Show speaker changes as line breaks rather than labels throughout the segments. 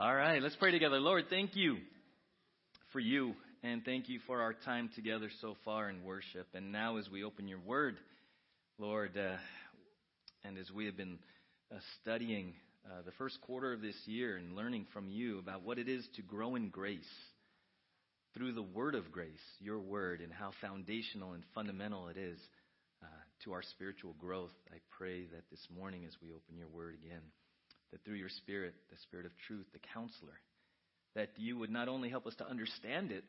All right, let's pray together. Lord, thank you for you, and thank you for our time together so far in worship. And now, as we open your word, Lord, uh, and as we have been uh, studying uh, the first quarter of this year and learning from you about what it is to grow in grace through the word of grace, your word, and how foundational and fundamental it is uh, to our spiritual growth, I pray that this morning, as we open your word again, that through your Spirit, the Spirit of truth, the counselor, that you would not only help us to understand it,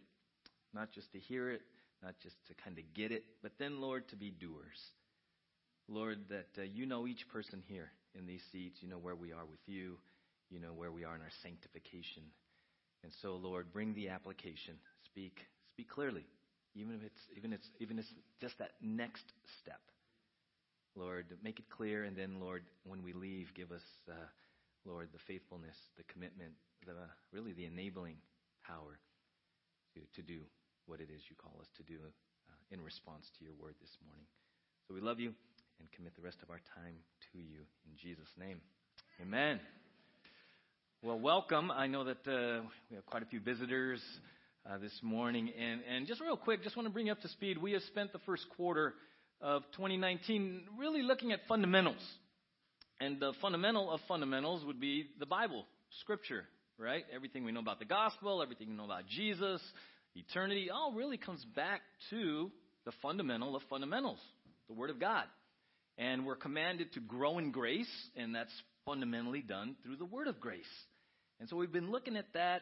not just to hear it, not just to kind of get it, but then, Lord, to be doers. Lord, that uh, you know each person here in these seats. You know where we are with you. You know where we are in our sanctification. And so, Lord, bring the application. Speak, speak clearly, even if it's even it's even it's just that next step. Lord, make it clear, and then, Lord, when we leave, give us. Uh, Lord, the faithfulness, the commitment, the, really the enabling power to, to do what it is you call us to do uh, in response to your word this morning. So we love you and commit the rest of our time to you in Jesus' name. Amen. Well, welcome. I know that uh, we have quite a few visitors uh, this morning. And, and just real quick, just want to bring you up to speed. We have spent the first quarter of 2019 really looking at fundamentals and the fundamental of fundamentals would be the Bible, Scripture, right? Everything we know about the gospel, everything we know about Jesus, eternity, all really comes back to the fundamental of fundamentals, the Word of God. And we're commanded to grow in grace, and that's fundamentally done through the Word of grace. And so we've been looking at that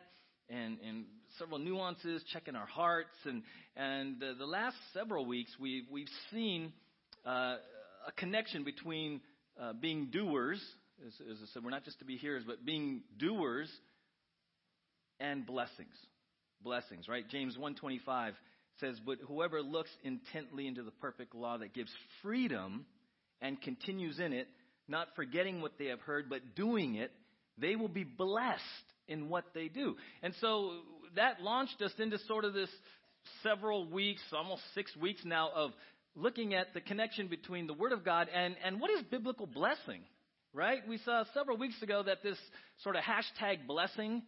and, and several nuances, checking our hearts. And, and uh, the last several weeks, we, we've seen uh, a connection between uh, being doers, as, as I said, we're not just to be hearers, but being doers and blessings. Blessings, right? James 125 says, But whoever looks intently into the perfect law that gives freedom and continues in it, not forgetting what they have heard, but doing it, they will be blessed in what they do. And so that launched us into sort of this several weeks, almost six weeks now, of looking at the connection between the Word of God and, and what is biblical blessing, right? We saw several weeks ago that this sort of hashtag blessing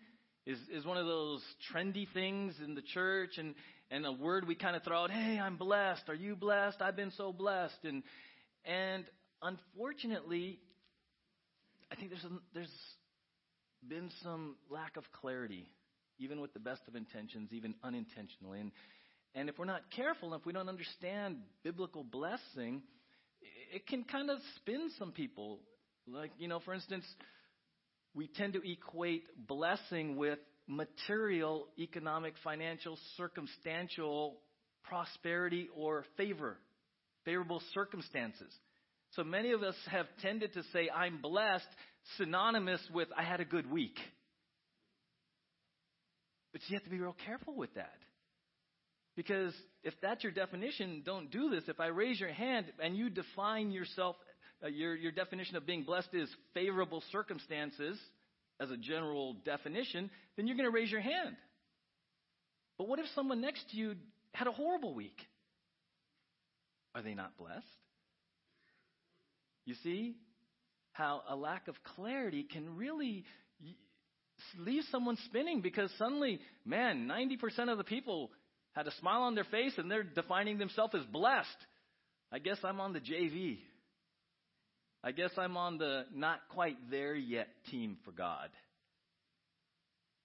is, is one of those trendy things in the church and, and a word we kind of throw out, hey, I'm blessed. Are you blessed? I've been so blessed. And, and unfortunately, I think there's, a, there's been some lack of clarity, even with the best of intentions, even unintentionally. And, and if we're not careful, if we don't understand biblical blessing, it can kind of spin some people. Like, you know, for instance, we tend to equate blessing with material, economic, financial, circumstantial prosperity or favor, favorable circumstances. So many of us have tended to say, I'm blessed, synonymous with, I had a good week. But you have to be real careful with that. Because if that's your definition, don't do this. If I raise your hand and you define yourself, uh, your, your definition of being blessed is favorable circumstances as a general definition, then you're going to raise your hand. But what if someone next to you had a horrible week? Are they not blessed? You see how a lack of clarity can really leave someone spinning because suddenly, man, 90% of the people had a smile on their face and they're defining themselves as blessed. I guess I'm on the JV. I guess I'm on the not quite there yet team for God.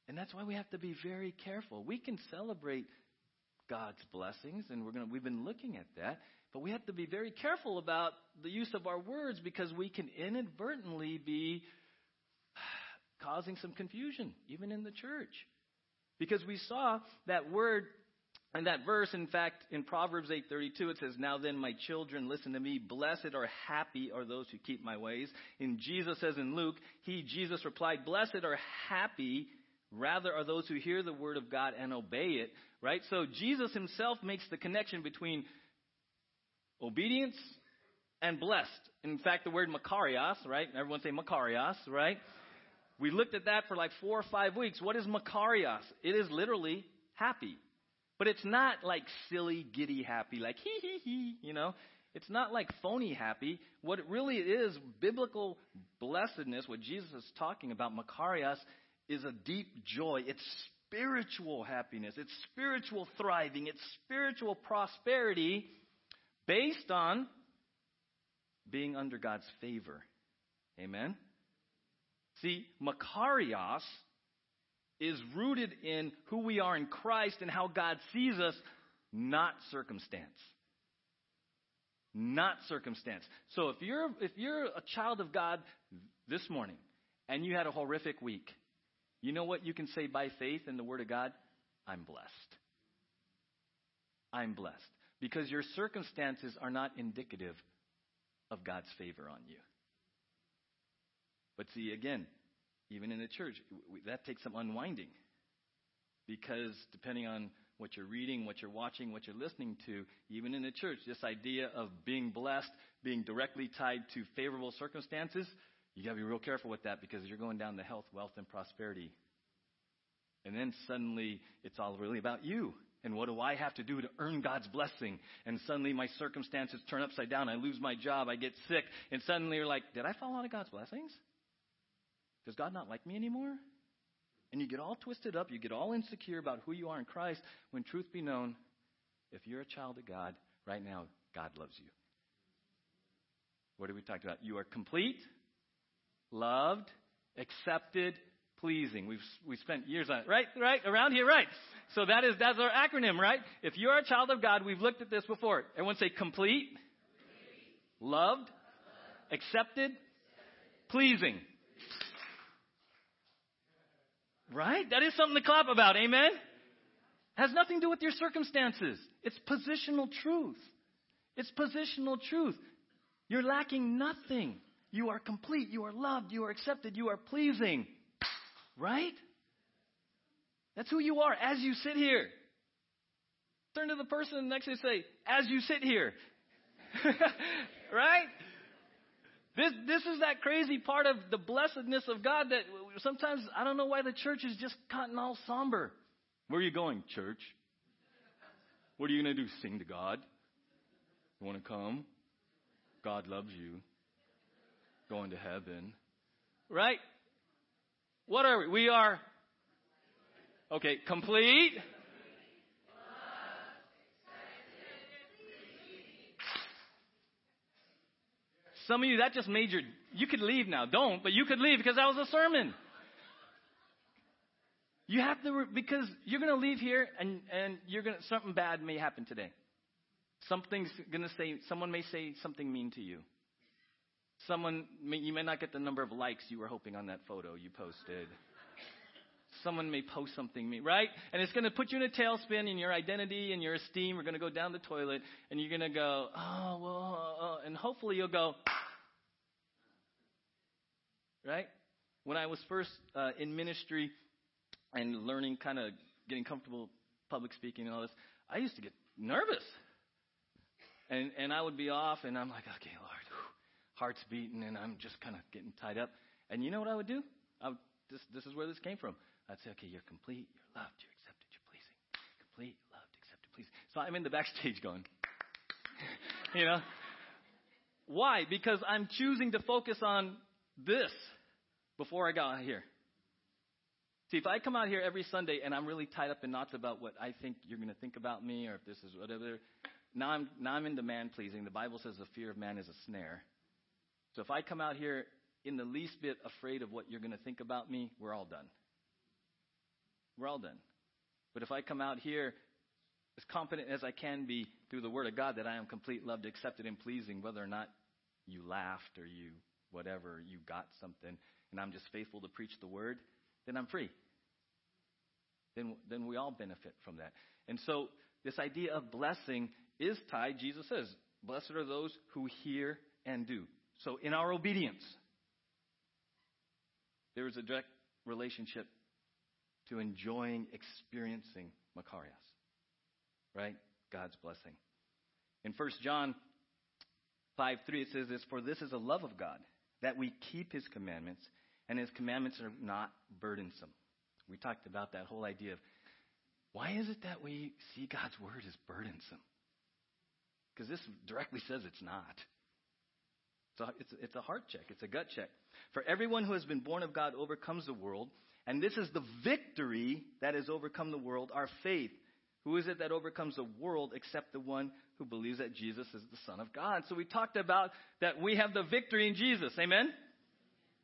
And that's why we have to be very careful. We can celebrate God's blessings, and we're to, we've been looking at that, but we have to be very careful about the use of our words because we can inadvertently be causing some confusion, even in the church. Because we saw that word and that verse, in fact, in Proverbs 8:32, it says, "Now then, my children, listen to me. Blessed or happy are those who keep my ways." And Jesus says in Luke, he, Jesus, replied, "Blessed or happy, rather are those who hear the word of God and obey it." Right. So Jesus himself makes the connection between obedience and blessed. In fact, the word makarios, right? Everyone say makarios, right? We looked at that for like four or five weeks. What is makarios? It is literally happy. But it's not like silly, giddy happy, like hee hee hee, you know. It's not like phony happy. What it really is, biblical blessedness, what Jesus is talking about, Makarios, is a deep joy. It's spiritual happiness. It's spiritual thriving. It's spiritual prosperity based on being under God's favor. Amen? See, Makarios is rooted in who we are in Christ and how God sees us, not circumstance. Not circumstance. So if you're if you're a child of God this morning and you had a horrific week, you know what you can say by faith in the Word of God? I'm blessed. I'm blessed. Because your circumstances are not indicative of God's favor on you. But see, again, even in the church, that takes some unwinding. Because depending on what you're reading, what you're watching, what you're listening to, even in the church, this idea of being blessed, being directly tied to favorable circumstances, you got to be real careful with that because you're going down the health, wealth, and prosperity. And then suddenly it's all really about you. And what do I have to do to earn God's blessing? And suddenly my circumstances turn upside down. I lose my job. I get sick. And suddenly you're like, did I fall out of God's blessings? Does God not like me anymore? And you get all twisted up, you get all insecure about who you are in Christ, when truth be known, if you're a child of God, right now, God loves you. What did we talk about? You are complete, loved, accepted, pleasing. We've we spent years on it, right? Right around here, right? So that is that's our acronym, right? If you're a child of God, we've looked at this before. Everyone say complete, loved, accepted, pleasing. Right? That is something to clap about. Amen? Has nothing to do with your circumstances. It's positional truth. It's positional truth. You're lacking nothing. You are complete. You are loved. You are accepted. You are pleasing. Right? That's who you are as you sit here. Turn to the person next to you and say, as you sit here. right? This, this is that crazy part of the blessedness of God that sometimes I don't know why the church is just gotten all somber. Where are you going, church? What are you going to do? Sing to God? You want to come? God loves you. Going to heaven. Right? What are we? We are, okay, complete. Some of you, that just made your, you could leave now. Don't, but you could leave because that was a sermon. You have to, because you're going to leave here and, and you're going to, something bad may happen today. Something's going to say, someone may say something mean to you. Someone, may, you may not get the number of likes you were hoping on that photo you posted. Someone may post something right? And it's going to put you in a tailspin and your identity and your esteem are going to go down the toilet and you're going to go, oh, well, uh, and hopefully you'll go, right? When I was first uh, in ministry and learning, kind of getting comfortable public speaking and all this, I used to get nervous. And, and I would be off, and I'm like, okay, Lord, whew, heart's beating, and I'm just kind of getting tied up. And you know what I would do? I would, this, this is where this came from. I'd say, okay, you're complete, you're loved, you're accepted, you're pleasing. Complete, loved, accepted, pleasing. So I'm in the backstage going, you know? Why? Because I'm choosing to focus on this before I got out here. See, if I come out here every Sunday and I'm really tied up in knots about what I think you're going to think about me or if this is whatever, now I'm, now I'm into man pleasing. The Bible says the fear of man is a snare. So if I come out here in the least bit afraid of what you're going to think about me, we're all done. All done. But if I come out here as confident as I can be through the Word of God that I am complete, loved, accepted, and pleasing, whether or not you laughed or you whatever, you got something, and I'm just faithful to preach the Word, then I'm free. Then, then we all benefit from that. And so this idea of blessing is tied, Jesus says, blessed are those who hear and do. So in our obedience, there is a direct relationship to enjoying, experiencing Makarios. Right? God's blessing. In 1 John 5 3, it says this For this is the love of God, that we keep his commandments, and his commandments are not burdensome. We talked about that whole idea of why is it that we see God's word as burdensome? Because this directly says it's not. So it's, it's a heart check, it's a gut check. For everyone who has been born of God overcomes the world, And this is the victory that has overcome the world, our faith. Who is it that overcomes the world except the one who believes that Jesus is the Son of God? So we talked about that we have the victory in Jesus. Amen?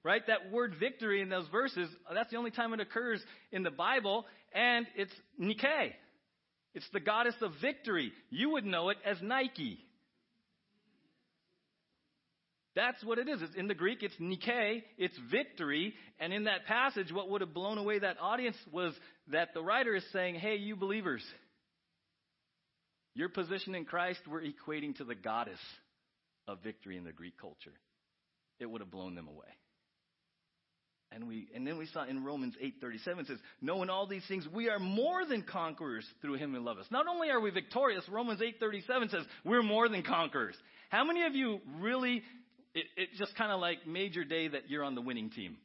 Right? That word victory in those verses, that's the only time it occurs in the Bible, and it's Nike. It's the goddess of victory. You would know it as Nike. That's what it is. It's in the Greek, it's Nike, it's victory. And in that passage, what would have blown away that audience was that the writer is saying, hey, you believers, your position in Christ, we're equating to the goddess of victory in the Greek culture. It would have blown them away. And we and then we saw in Romans 8:37 says, "Knowing all these things, we are more than conquerors through him who loves us." Not only are we victorious, Romans 8:37 says, "We're more than conquerors." How many of you really it, it just kind of like made your day that you're on the winning team?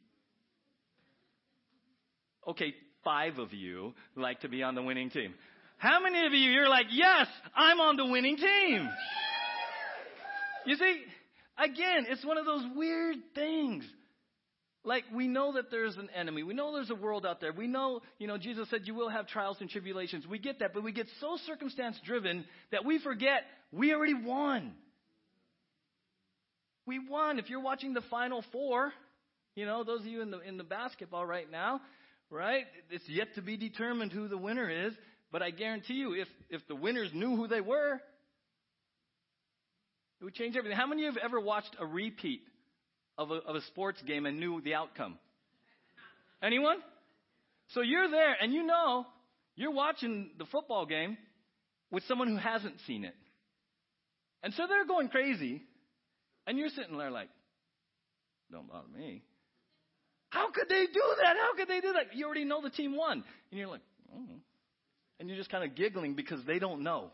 Okay, 5 of you like to be on the winning team. How many of you you're like, "Yes, I'm on the winning team." You see, again, it's one of those weird things like, we know that there's an enemy. We know there's a world out there. We know, you know, Jesus said you will have trials and tribulations. We get that, but we get so circumstance driven that we forget we already won. We won. If you're watching the Final Four, you know, those of you in the, in the basketball right now, right? It's yet to be determined who the winner is, but I guarantee you, if, if the winners knew who they were, it would change everything. How many of you have ever watched a repeat of a, of a sports game and knew the outcome? Anyone? So you're there and you know you're watching the football game with someone who hasn't seen it. And so they're going crazy. And you're sitting there like, don't bother me. How could they do that? How could they do that? You already know the team won. And you're like, oh. And you're just kind of giggling because they don't know.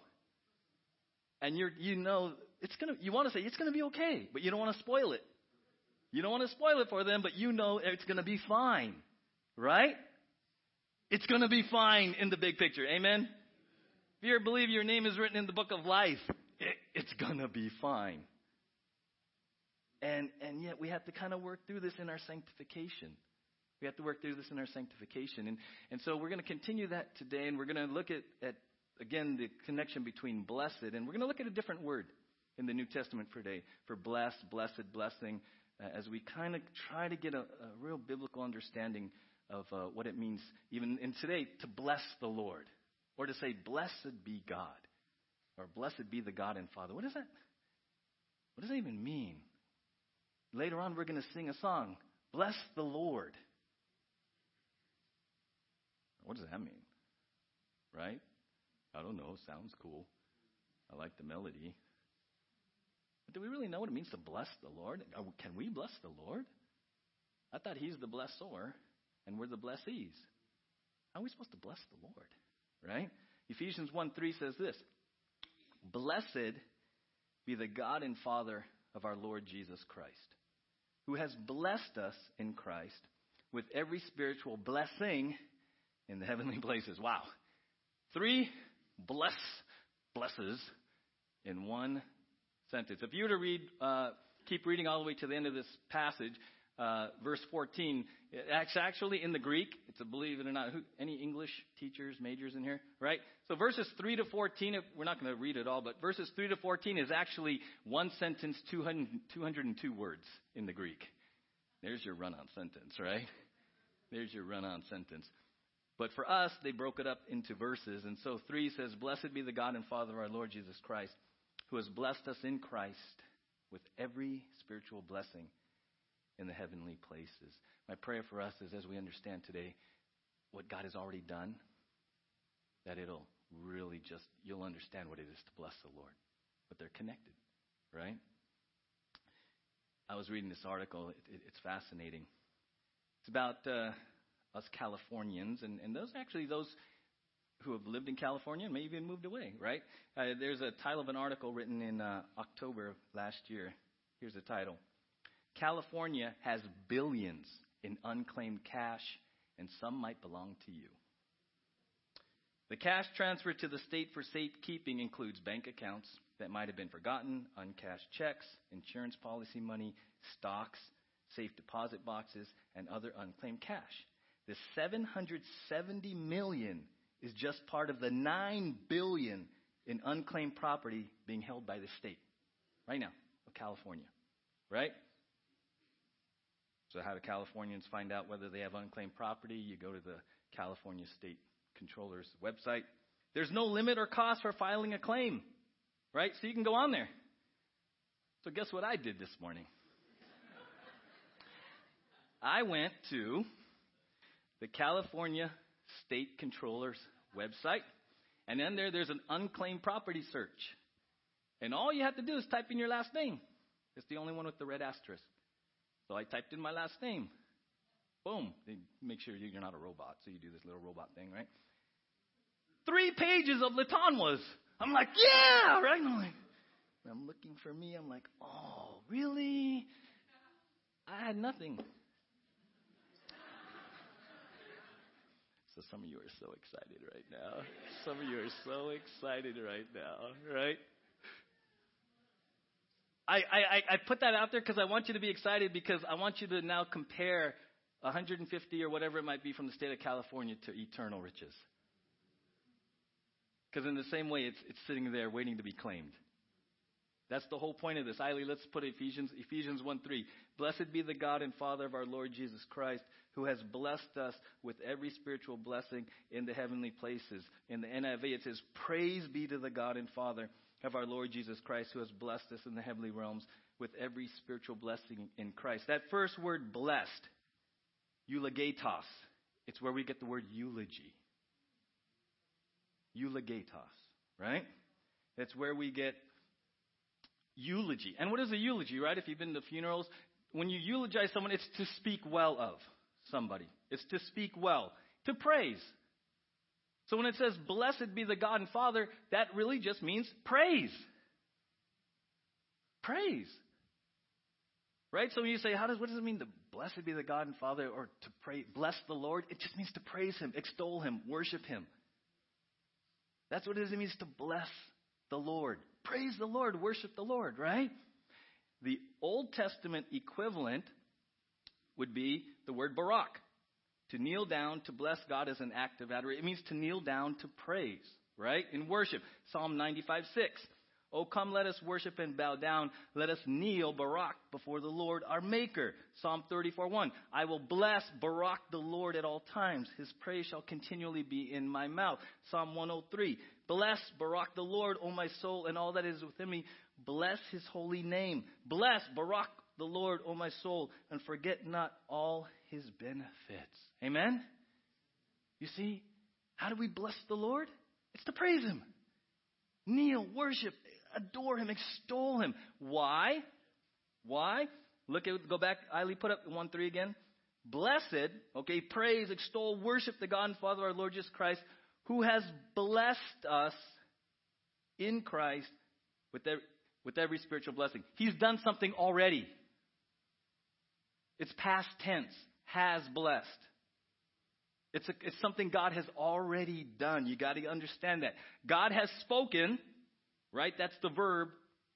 And you're, you know, it's gonna, you want to say, it's gonna be okay, but you don't want to spoil it. You don't want to spoil it for them, but you know it's going to be fine. Right? It's going to be fine in the big picture. Amen? If you believe your name is written in the book of life, it, it's going to be fine. And, and yet we have to kind of work through this in our sanctification. We have to work through this in our sanctification. And, and so we're going to continue that today, and we're going to look at, at, again, the connection between blessed, and we're going to look at a different word in the New Testament for today for blessed, blessed, blessing as we kind of try to get a, a, real biblical understanding of uh, what it means, even in today, to bless the Lord, or to say, "Blessed be God," or "Blessed be the God and Father." What does that? What does that even mean? Later on, we're going to sing a song, "Bless the Lord." What does that mean? Right? I don't know. Sounds cool. I like the melody. But do we really know what it means to bless the Lord? Oh, can we bless the Lord? I thought He's the blessor and we're the blessees. How are we supposed to bless the Lord? Right? Ephesians 1 3 says this Blessed be the God and Father of our Lord Jesus Christ, who has blessed us in Christ with every spiritual blessing in the heavenly places. Wow. Three bless blesses in one sentence. If you were to read, uh, keep reading all the way to the end of this passage, uh, verse 14, it's actually in the Greek. It's a believe it or not. Who, any English teachers, majors in here? Right? So verses 3 to 14, we're not going to read it all, but verses 3 to 14 is actually one sentence, 200, 202 words in the Greek. There's your run on sentence, right? There's your run on sentence. But for us, they broke it up into verses. And so 3 says, Blessed be the God and Father of our Lord Jesus Christ who has blessed us in Christ with every spiritual blessing in the heavenly places. My prayer for us is as we understand today what God has already done, that it'll really just, you'll understand what it is to bless the Lord. But they're connected, right? I was reading this article. It, it, it's fascinating. It's about uh, us Californians, and, and those actually those who have lived in California and maybe even moved away, right? Uh, there's a title of an article written in uh, October last year. Here's the title California has billions in unclaimed cash, and some might belong to you. The cash transferred to the state for safekeeping includes bank accounts that might have been forgotten, uncashed checks, insurance policy money, stocks, safe deposit boxes, and other unclaimed cash. The 770 million is just part of the 9 billion in unclaimed property being held by the state right now of California. Right? So, how do Californians find out whether they have unclaimed property? You go to the California State Controller's website. There's no limit or cost for filing a claim, right? So, you can go on there. So, guess what I did this morning? I went to the California State Controller's website, and then there, there's an unclaimed property search. And all you have to do is type in your last name. It's the only one with the red asterisk. So I typed in my last name. Boom. They make sure you're not a robot, so you do this little robot thing, right? Three pages of Latanwas. I'm like, yeah, right? I'm like, I'm looking for me. I'm like, oh, really? I had nothing. So some of you are so excited right now. Some of you are so excited right now, right? I, I, I put that out there because I want you to be excited because I want you to now compare 150 or whatever it might be from the state of California to eternal riches. Because in the same way, it's, it's sitting there waiting to be claimed. That's the whole point of this. Eiley, let's put Ephesians, Ephesians 1 3. Blessed be the God and Father of our Lord Jesus Christ, who has blessed us with every spiritual blessing in the heavenly places. In the NIV, it says, Praise be to the God and Father of our Lord Jesus Christ, who has blessed us in the heavenly realms with every spiritual blessing in Christ. That first word, blessed, eulogatos, it's where we get the word eulogy. Eulogatos, right? That's where we get eulogy. And what is a eulogy, right? If you've been to funerals, when you eulogize someone, it's to speak well of somebody. It's to speak well, to praise. So when it says, Blessed be the God and Father, that really just means praise. Praise. Right? So when you say, how does what does it mean to blessed be the God and Father or to pray bless the Lord? It just means to praise him, extol him, worship him. That's what it means to bless the Lord. Praise the Lord, worship the Lord, right? The Old Testament equivalent would be the word barak. To kneel down to bless God as an act of adoration. It means to kneel down to praise, right? In worship. Psalm 95 6. Oh, come, let us worship and bow down. Let us kneel, Barak, before the Lord our Maker. Psalm 34 1. I will bless Barak the Lord at all times. His praise shall continually be in my mouth. Psalm 103. Bless Barak the Lord, O my soul, and all that is within me. Bless his holy name. Bless Barak the Lord, O my soul, and forget not all his benefits. Amen? You see, how do we bless the Lord? It's to praise him. Kneel, worship, adore him, extol him. Why? Why? Look at go back, Eiley, put up one three again. Blessed, okay, praise, extol, worship the God and Father our Lord Jesus Christ, who has blessed us in Christ with every, with every spiritual blessing. He's done something already. It's past tense, has blessed. It's, a, it's something God has already done. You got to understand that. God has spoken, right? That's the verb.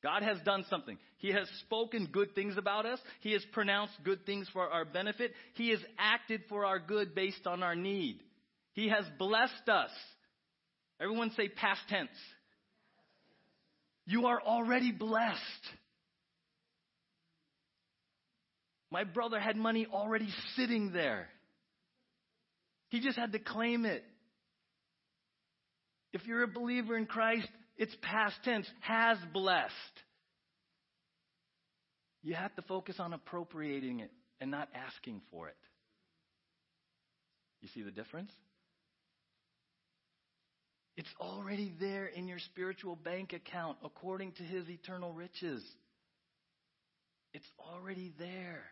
God has done something. He has spoken good things about us. He has pronounced good things for our benefit. He has acted for our good based on our need. He has blessed us. Everyone say past tense. You are already blessed. My brother had money already sitting there. He just had to claim it. If you're a believer in Christ, it's past tense, has blessed. You have to focus on appropriating it and not asking for it. You see the difference? It's already there in your spiritual bank account according to his eternal riches. It's already there.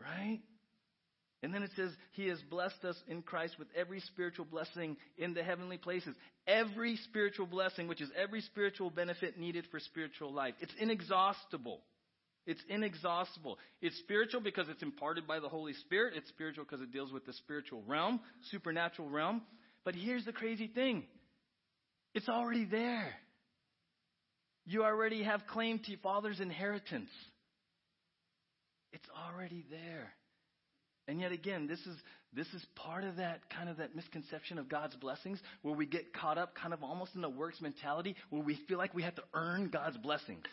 Right? And then it says, He has blessed us in Christ with every spiritual blessing in the heavenly places. Every spiritual blessing, which is every spiritual benefit needed for spiritual life. It's inexhaustible. It's inexhaustible. It's spiritual because it's imparted by the Holy Spirit. It's spiritual because it deals with the spiritual realm, supernatural realm. But here's the crazy thing it's already there. You already have claim to your father's inheritance. It's already there. And yet again, this is This is part of that kind of that misconception of God's blessings where we get caught up kind of almost in the works mentality where we feel like we have to earn God's blessings.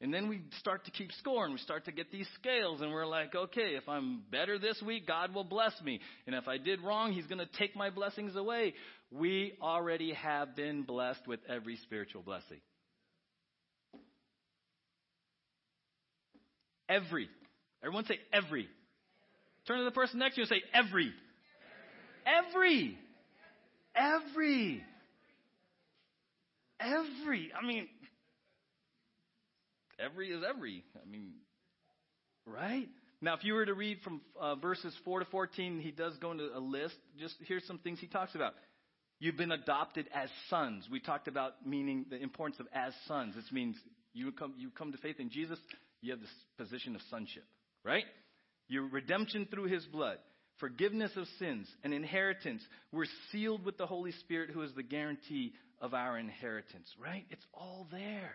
And then we start to keep score and we start to get these scales and we're like, okay, if I'm better this week, God will bless me. And if I did wrong, He's going to take my blessings away. We already have been blessed with every spiritual blessing. Every. Everyone say every. Turn to the person next to you and say every. Every. Every. Every. I mean, every is every. I mean, right? Now, if you were to read from uh, verses 4 to 14, he does go into a list. Just here's some things he talks about. You've been adopted as sons. We talked about meaning the importance of as sons. This means you come, you come to faith in Jesus, you have this position of sonship, right? Your redemption through his blood, forgiveness of sins, an inheritance. We're sealed with the Holy Spirit, who is the guarantee of our inheritance, right? It's all there.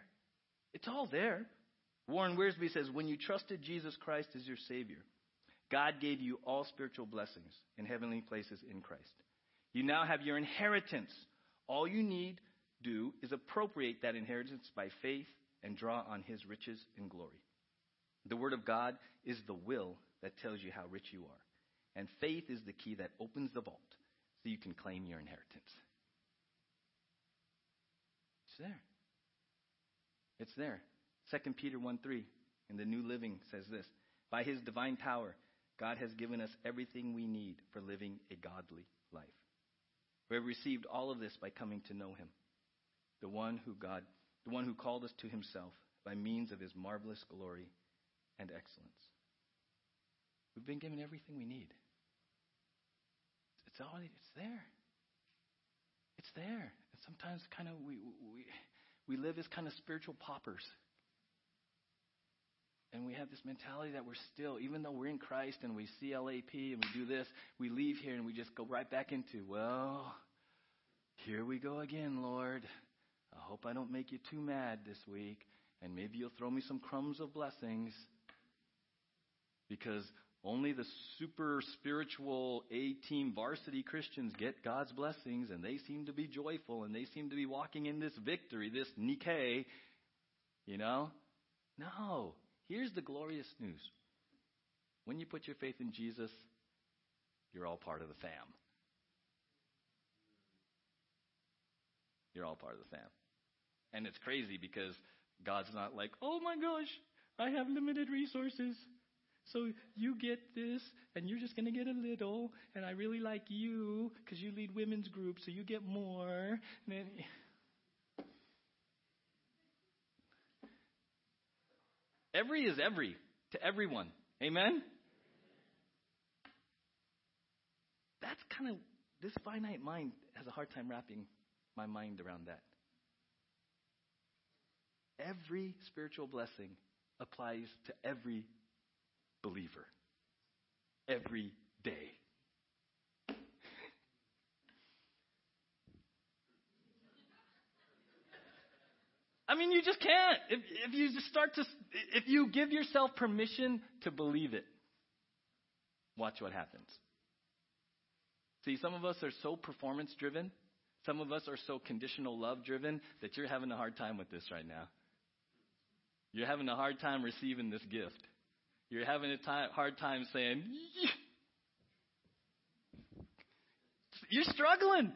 It's all there. Warren Wiersbe says, when you trusted Jesus Christ as your Savior, God gave you all spiritual blessings in heavenly places in Christ. You now have your inheritance. All you need do is appropriate that inheritance by faith and draw on his riches and glory. The Word of God is the will that tells you how rich you are. And faith is the key that opens the vault so you can claim your inheritance. It's there. It's there. 2 Peter 1 3 in the New Living says this By his divine power, God has given us everything we need for living a godly life. We have received all of this by coming to know him, the one who God, the one who called us to himself by means of his marvelous glory and excellence. We've been given everything we need. It's all it's there. It's there. And sometimes kind of we we we live as kind of spiritual paupers. And we have this mentality that we're still, even though we're in Christ and we see LAP and we do this, we leave here and we just go right back into, well, here we go again, Lord. I hope I don't make you too mad this week. And maybe you'll throw me some crumbs of blessings. Because only the super spiritual A team varsity Christians get God's blessings, and they seem to be joyful, and they seem to be walking in this victory, this Nike. You know? No. Here's the glorious news. When you put your faith in Jesus, you're all part of the fam. You're all part of the fam. And it's crazy because God's not like, oh my gosh, I have limited resources. So you get this, and you're just going to get a little, and I really like you because you lead women's groups, so you get more. Then, every is every to everyone. Amen? That's kind of, this finite mind has a hard time wrapping my mind around that. Every spiritual blessing applies to every believer every day. I mean, you just can't. If, if you just start to, if you give yourself permission to believe it, watch what happens. See, some of us are so performance driven, some of us are so conditional love driven that you're having a hard time with this right now. You're having a hard time receiving this gift. You're having a time, hard time saying. You're struggling.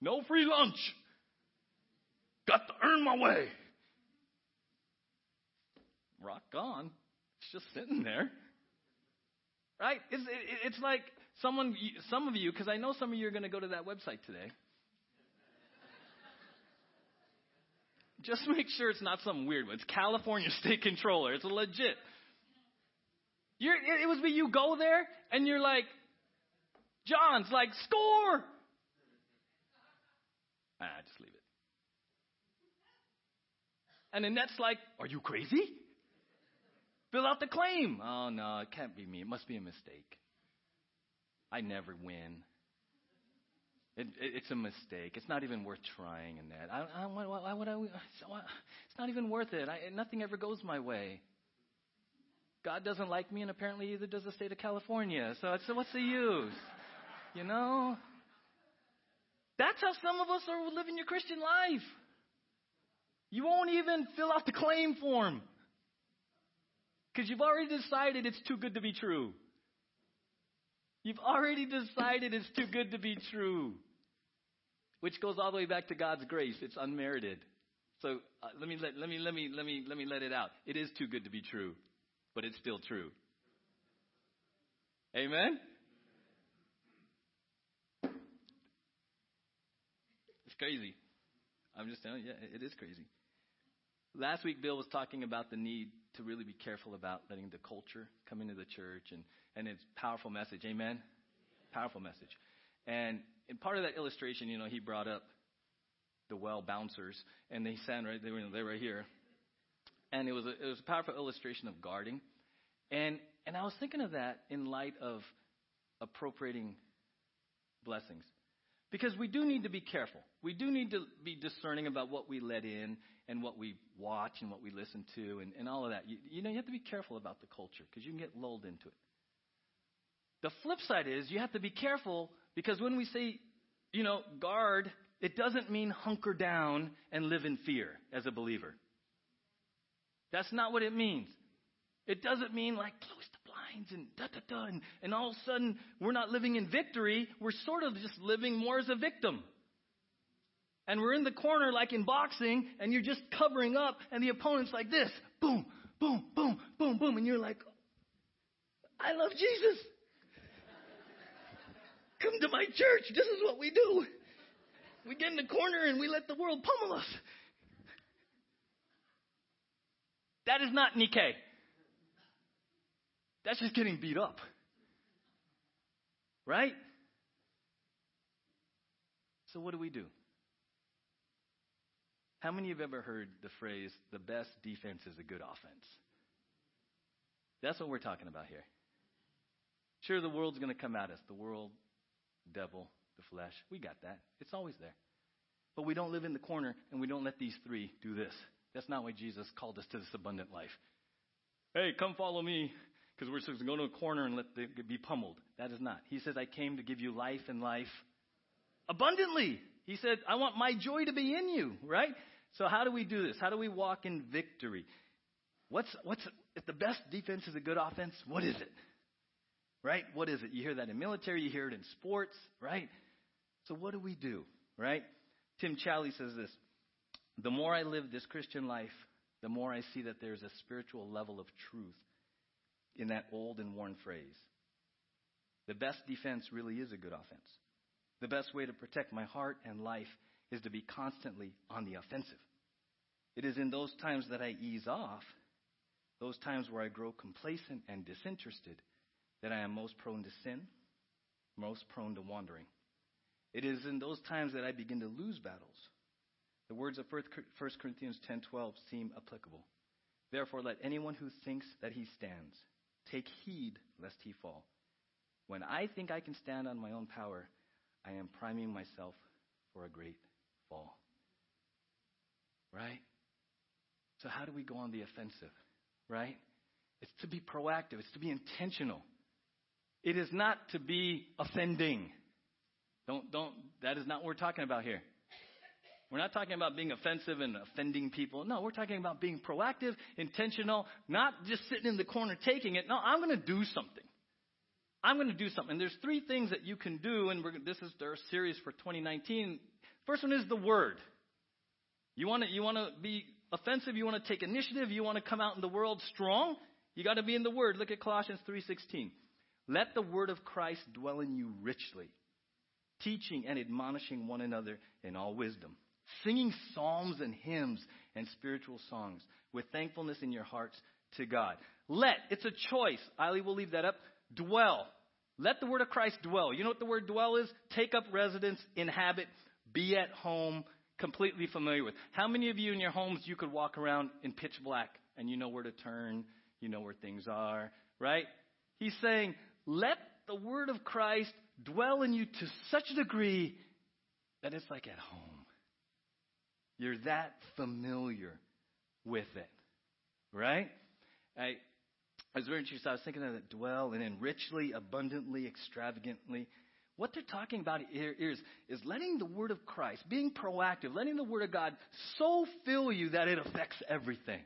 No free lunch. Got to earn my way. Rock on. It's just sitting there. Right? It's, it, it's like someone, some of you, because I know some of you are going to go to that website today. Just make sure it's not some weird one. It's California State Controller. It's legit. You're, it, it was be you go there and you're like, John's like, score! Ah, just leave it. And Annette's like, are you crazy? Fill out the claim. Oh, no, it can't be me. It must be a mistake. I never win. It, it, it's a mistake. It's not even worth trying in that. I, I, why, why would I? It's not even worth it. I, nothing ever goes my way. God doesn't like me, and apparently either does the state of California. So, so what's the use? You know? That's how some of us are living your Christian life. You won't even fill out the claim form because you've already decided it's too good to be true. You've already decided it's too good to be true, which goes all the way back to God's grace. It's unmerited. So uh, let me let, let me let me let me let me let it out. It is too good to be true, but it's still true. Amen. It's crazy. I'm just telling you, yeah, it is crazy. Last week, Bill was talking about the need to really be careful about letting the culture come into the church, and, and it's powerful message. Amen? Powerful message. And in part of that illustration, you know, he brought up the well bouncers, and they stand right, they were, they were here. And it was, a, it was a powerful illustration of guarding. And, and I was thinking of that in light of appropriating blessings. Because we do need to be careful. We do need to be discerning about what we let in and what we watch and what we listen to and, and all of that. You, you know, you have to be careful about the culture because you can get lulled into it. The flip side is you have to be careful because when we say, you know, guard, it doesn't mean hunker down and live in fear as a believer. That's not what it means. It doesn't mean like close the blinds and da da da, and, and all of a sudden we're not living in victory. We're sort of just living more as a victim and we're in the corner like in boxing, and you're just covering up, and the opponent's like this boom, boom, boom, boom, boom, and you're like, I love Jesus. Come to my church. This is what we do. We get in the corner and we let the world pummel us. That is not Nike. That's just getting beat up. Right? So, what do we do? How many of you have ever heard the phrase, the best defense is a good offense? That's what we're talking about here. Sure, the world's going to come at us the world, devil, the flesh. We got that. It's always there. But we don't live in the corner and we don't let these three do this. That's not why Jesus called us to this abundant life. Hey, come follow me because we're supposed to go to a corner and let them be pummeled. That is not. He says, I came to give you life and life abundantly. He said, I want my joy to be in you, right? So how do we do this? How do we walk in victory? What's what's if the best defense is a good offense, what is it? Right? What is it? You hear that in military, you hear it in sports, right? So what do we do? Right? Tim Challies says this The more I live this Christian life, the more I see that there's a spiritual level of truth in that old and worn phrase. The best defense really is a good offense. The best way to protect my heart and life is to be constantly on the offensive. It is in those times that I ease off, those times where I grow complacent and disinterested, that I am most prone to sin, most prone to wandering. It is in those times that I begin to lose battles. The words of 1 Corinthians 10:12 seem applicable. Therefore let anyone who thinks that he stands take heed lest he fall. When I think I can stand on my own power, I am priming myself for a great fall. Right? So, how do we go on the offensive? Right? It's to be proactive, it's to be intentional. It is not to be offending. Don't, don't, that is not what we're talking about here. We're not talking about being offensive and offending people. No, we're talking about being proactive, intentional, not just sitting in the corner taking it. No, I'm going to do something. I'm going to do something. And there's three things that you can do, and this is our series for 2019. First one is the word. You want to you want to be offensive. You want to take initiative. You want to come out in the world strong. You got to be in the word. Look at Colossians 3:16. Let the word of Christ dwell in you richly, teaching and admonishing one another in all wisdom, singing psalms and hymns and spiritual songs with thankfulness in your hearts to God. Let, it's a choice. Ali will leave that up. Dwell. Let the word of Christ dwell. You know what the word dwell is? Take up residence, inhabit, be at home, completely familiar with. How many of you in your homes you could walk around in pitch black and you know where to turn, you know where things are, right? He's saying, let the word of Christ dwell in you to such a degree that it's like at home. You're that familiar with it, right? I I was very interested. I was thinking of that dwell and then richly, abundantly, extravagantly. What they're talking about here is, is letting the word of Christ, being proactive, letting the word of God so fill you that it affects everything.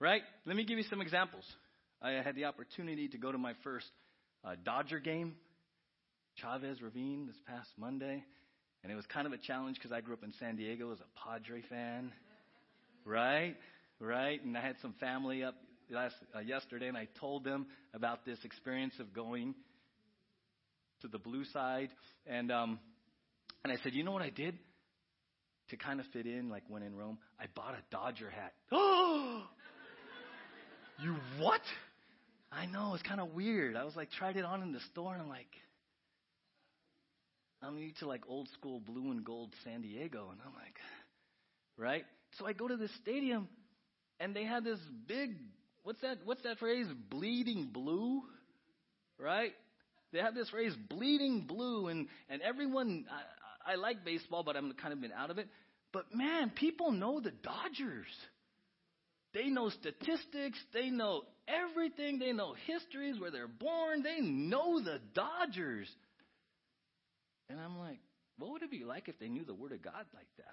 Right? Let me give you some examples. I had the opportunity to go to my first uh, Dodger game, Chavez Ravine, this past Monday. And it was kind of a challenge because I grew up in San Diego as a Padre fan. Right? Right? And I had some family up last, uh, yesterday, and I told them about this experience of going to the blue side. And, um, and I said, you know what I did? To kind of fit in, like when in Rome, I bought a Dodger hat. Oh! you what? I know, it's kind of weird. I was like, tried it on in the store, and I'm like, I'm used to like old school blue and gold San Diego, and I'm like, right? So I go to this stadium, and they had this big, what's that? What's that phrase? Bleeding blue, right? They have this phrase, bleeding blue, and and everyone. I, I like baseball, but I'm kind of been out of it. But man, people know the Dodgers. They know statistics. They know everything. They know histories, where they're born. They know the Dodgers. And I'm like, what would it be like if they knew the Word of God like that?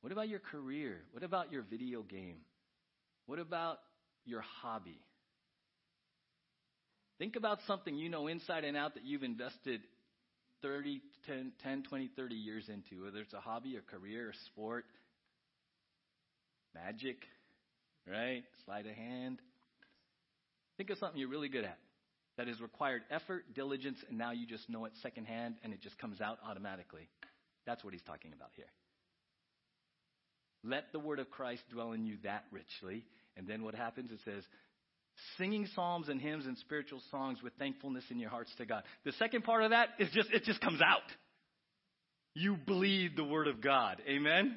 What about your career? What about your video game? What about your hobby? Think about something you know inside and out that you've invested 30, 10, 10, 20, 30 years into, whether it's a hobby, a career, a sport, magic, right? Sleight of hand. Think of something you're really good at that has required effort, diligence, and now you just know it secondhand and it just comes out automatically. That's what he's talking about here. Let the word of Christ dwell in you that richly. And then what happens? It says, singing psalms and hymns and spiritual songs with thankfulness in your hearts to God. The second part of that is just, it just comes out. You bleed the word of God. Amen?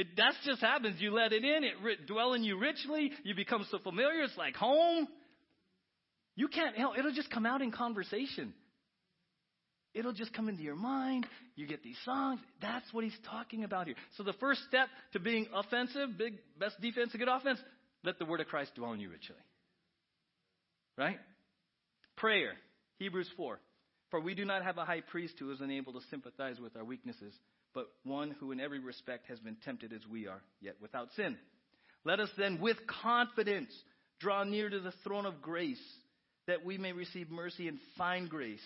It, that just happens. You let it in. It dwell in you richly. You become so familiar. It's like home. You can't help. It'll just come out in conversation. It'll just come into your mind. You get these songs. That's what he's talking about here. So the first step to being offensive, big best defense, a good offense, let the word of Christ dwell in you richly. Right? Prayer. Hebrews 4. For we do not have a high priest who is unable to sympathize with our weaknesses, but one who in every respect has been tempted as we are, yet without sin. Let us then with confidence draw near to the throne of grace that we may receive mercy and find grace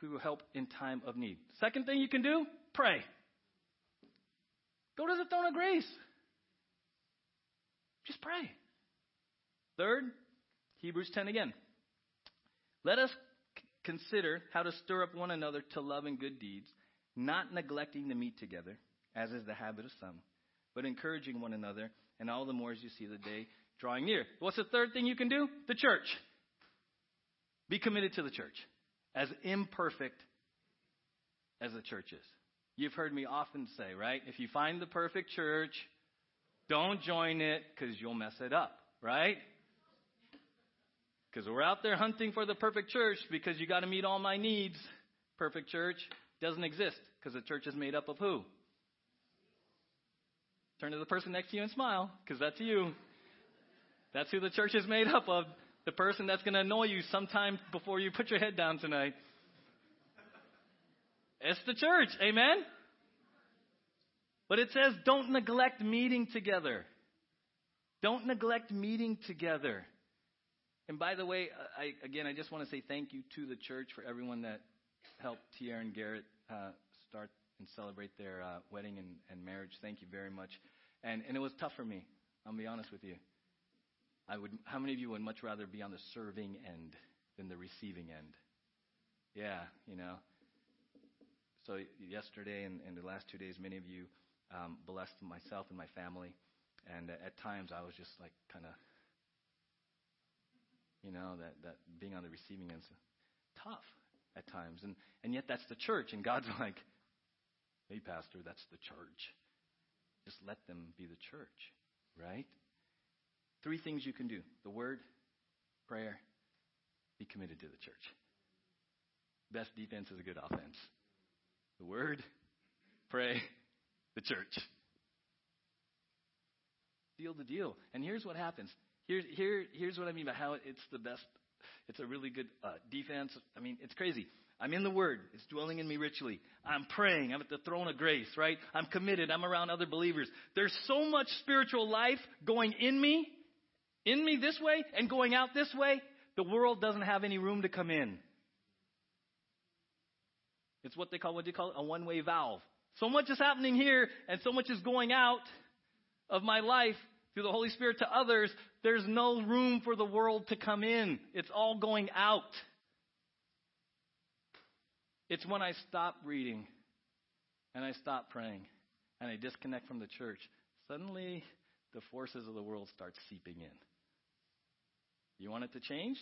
to help in time of need. Second thing you can do, pray. Go to the throne of grace. Just pray. Third, Hebrews 10 again. Let us consider how to stir up one another to love and good deeds, not neglecting to meet together, as is the habit of some, but encouraging one another, and all the more as you see the day drawing near. What's the third thing you can do? The church. Be committed to the church, as imperfect as the church is. You've heard me often say, right? If you find the perfect church, don't join it because you'll mess it up, right? Because we're out there hunting for the perfect church because you got to meet all my needs. Perfect church doesn't exist because the church is made up of who? Turn to the person next to you and smile because that's you. That's who the church is made up of. The person that's going to annoy you sometime before you put your head down tonight. It's the church. Amen? But it says, don't neglect meeting together. Don't neglect meeting together. And by the way, I, again, I just want to say thank you to the church for everyone that helped Tierra and Garrett uh, start and celebrate their uh, wedding and, and marriage. Thank you very much. And, and it was tough for me. I'll be honest with you. I would. How many of you would much rather be on the serving end than the receiving end? Yeah, you know. So yesterday and, and the last two days, many of you um, blessed myself and my family, and at times I was just like kind of, you know, that that being on the receiving end is tough at times, and and yet that's the church, and God's like, hey, pastor, that's the church. Just let them be the church, right? Three things you can do the word, prayer, be committed to the church. Best defense is a good offense. The word, pray, the church. Deal the deal. And here's what happens. Here, here, here's what I mean by how it's the best. It's a really good uh, defense. I mean, it's crazy. I'm in the Word. It's dwelling in me richly. I'm praying. I'm at the throne of grace, right? I'm committed. I'm around other believers. There's so much spiritual life going in me, in me this way, and going out this way. The world doesn't have any room to come in. It's what they call, what do you call it? A one way valve. So much is happening here, and so much is going out of my life through the Holy Spirit to others. There's no room for the world to come in. It's all going out. It's when I stop reading and I stop praying and I disconnect from the church. Suddenly, the forces of the world start seeping in. You want it to change?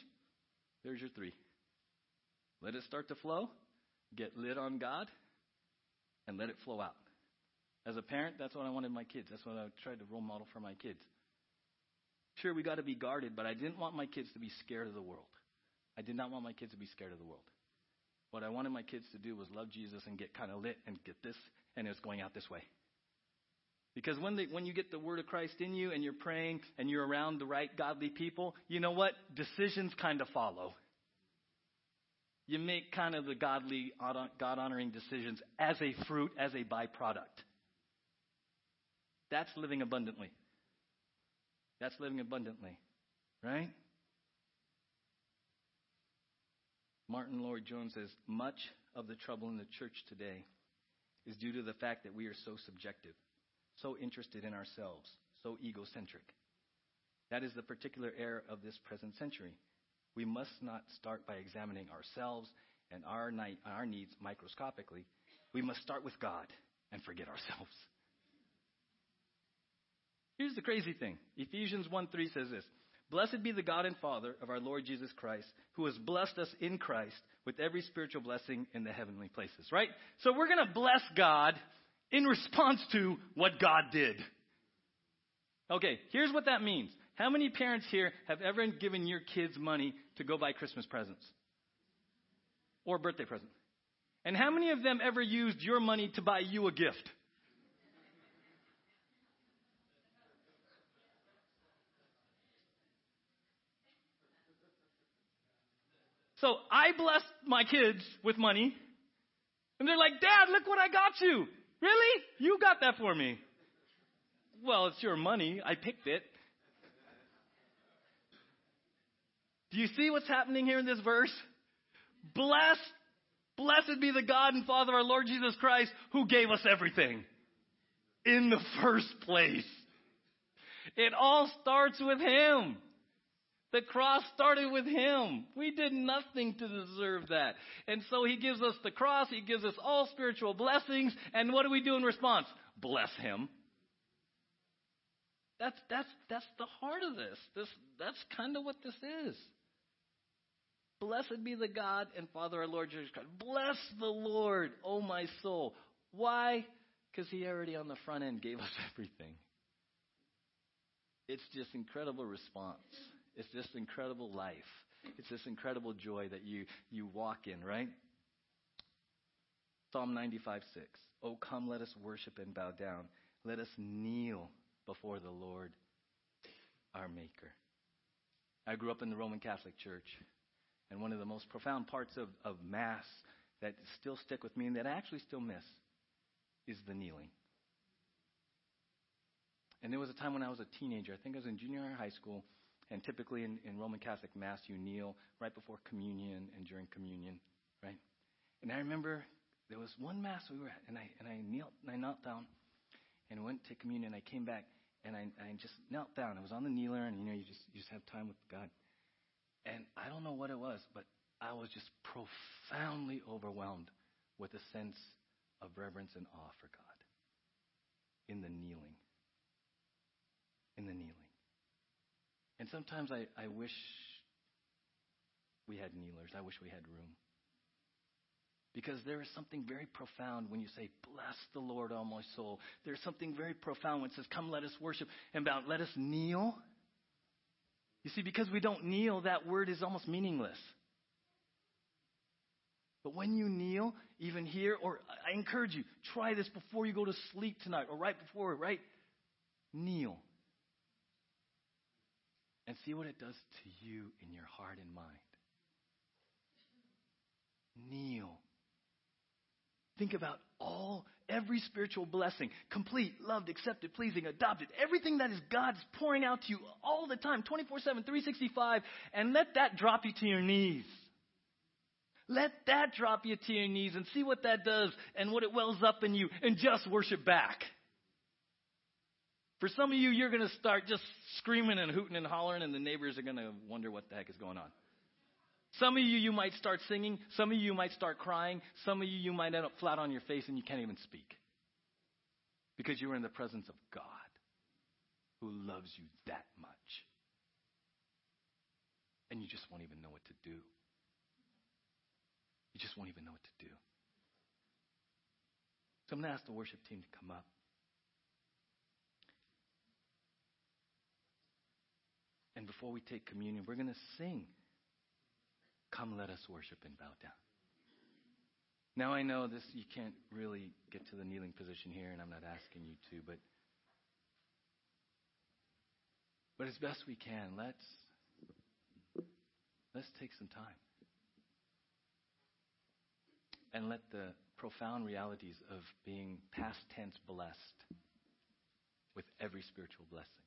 There's your three. Let it start to flow get lit on God, and let it flow out. As a parent, that's what I wanted my kids. That's what I tried to role model for my kids. Sure, we got to be guarded, but I didn't want my kids to be scared of the world. I did not want my kids to be scared of the world. What I wanted my kids to do was love Jesus and get kind of lit and get this, and it's going out this way. Because when, they, when you get the word of Christ in you and you're praying and you're around the right godly people, you know what? Decisions kind of follow. You make kind of the godly, God honoring decisions as a fruit, as a byproduct. That's living abundantly. That's living abundantly, right? Martyn Lloyd-Jones says much of the trouble in the church today is due to the fact that we are so subjective, so interested in ourselves, so egocentric. That is the particular error of this present century we must not start by examining ourselves and our, our needs microscopically. We must start with God and forget ourselves. Here's the crazy thing Ephesians 1 3 says this Blessed be the God and Father of our Lord Jesus Christ, who has blessed us in Christ with every spiritual blessing in the heavenly places, right? So we're going to bless God in response to what God did. Okay, here's what that means. How many parents here have ever given your kids money to go buy Christmas presents or birthday presents? And how many of them ever used your money to buy you a gift? So I blessed my kids with money, and they're like, Dad, look what I got you. Really? You got that for me. Well, it's your money. I picked it. Do you see what's happening here in this verse? Blessed, blessed be the God and Father of our Lord Jesus Christ who gave us everything in the first place. It all starts with Him. The cross started with Him. We did nothing to deserve that. And so He gives us the cross, He gives us all spiritual blessings, and what do we do in response? Bless Him. That's, that's, that's the heart of this. this that's kind of what this is. Blessed be the God and Father our Lord Jesus Christ. Bless the Lord, O my soul. Why? Because He already on the front end gave us everything. It's just incredible response. It's this incredible life. It's this incredible joy that you, you walk in, right? Psalm 95 6. Oh, come, let us worship and bow down. Let us kneel before the Lord, our Maker. I grew up in the Roman Catholic Church. And one of the most profound parts of, of Mass that still stick with me and that I actually still miss is the kneeling. And there was a time when I was a teenager, I think I was in junior high school, and typically in, in Roman Catholic Mass, you kneel right before communion and during communion, right? And I remember there was one Mass we were at, and I, and I, knelt, and I knelt down and went to communion. I came back, and I, I just knelt down. I was on the kneeler, and you know, you just, you just have time with God. And I don't know what it was, but I was just profoundly overwhelmed with a sense of reverence and awe for God in the kneeling. In the kneeling. And sometimes I, I wish we had kneelers. I wish we had room. Because there is something very profound when you say, Bless the Lord, all my soul. There's something very profound when it says, Come, let us worship, and about let us kneel. You see, because we don't kneel, that word is almost meaningless. But when you kneel, even here, or I encourage you, try this before you go to sleep tonight, or right before, right? Kneel. And see what it does to you in your heart and mind. Kneel. Think about all, every spiritual blessing, complete, loved, accepted, pleasing, adopted, everything that is God's pouring out to you all the time, 24 7, 365, and let that drop you to your knees. Let that drop you to your knees and see what that does and what it wells up in you and just worship back. For some of you, you're going to start just screaming and hooting and hollering, and the neighbors are going to wonder what the heck is going on. Some of you, you might start singing. Some of you, you might start crying. Some of you, you might end up flat on your face and you can't even speak. Because you are in the presence of God who loves you that much. And you just won't even know what to do. You just won't even know what to do. So I'm going to ask the worship team to come up. And before we take communion, we're going to sing. Come, let us worship and bow down. Now I know this you can't really get to the kneeling position here, and I'm not asking you to, but but as best we can, let's let's take some time and let the profound realities of being past tense blessed with every spiritual blessing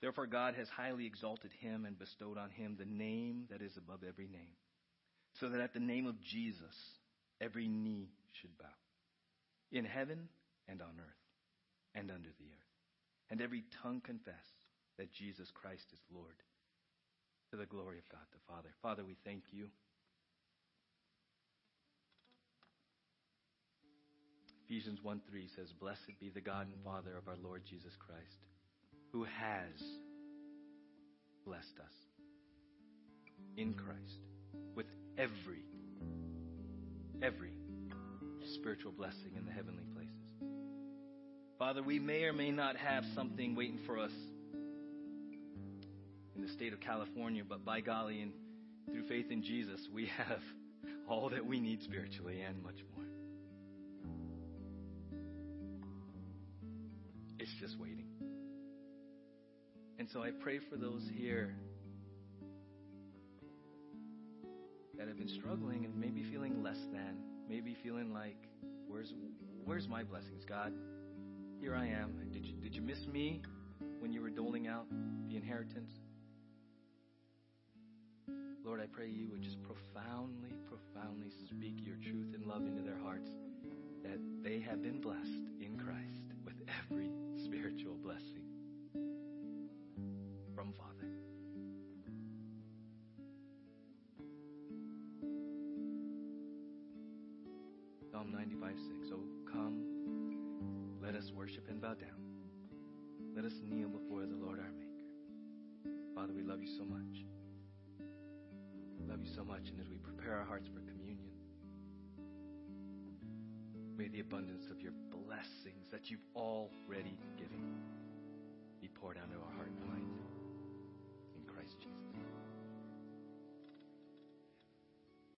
Therefore, God has highly exalted him and bestowed on him the name that is above every name so that at the name of Jesus, every knee should bow in heaven and on earth and under the earth, and every tongue confess that Jesus Christ is Lord to the glory of God the Father. Father, we thank you. Ephesians 1 3 says, Blessed be the God and Father of our Lord Jesus Christ, who has blessed us in Christ with every, every spiritual blessing in the heavenly places. Father, we may or may not have something waiting for us in the state of California, but by golly, and through faith in Jesus, we have all that we need spiritually and much more. It's just waiting. And so I pray for those here that have been struggling and maybe feeling less than, maybe feeling like, where's, where's my blessings, God? Here I am. Did you, did you miss me when you were doling out the inheritance? Lord, I pray you would just profoundly, profoundly speak your truth and love into their hearts that they have been blessed in Christ with every spiritual blessing from Father. Psalm 95 6. Oh, come, let us worship and bow down. Let us kneel before the Lord our Maker. Father, we love you so much. Love you so much. And as we prepare our hearts for communion, may the abundance of your blessings that you've already given be poured out into our heart and mind. In Jesus.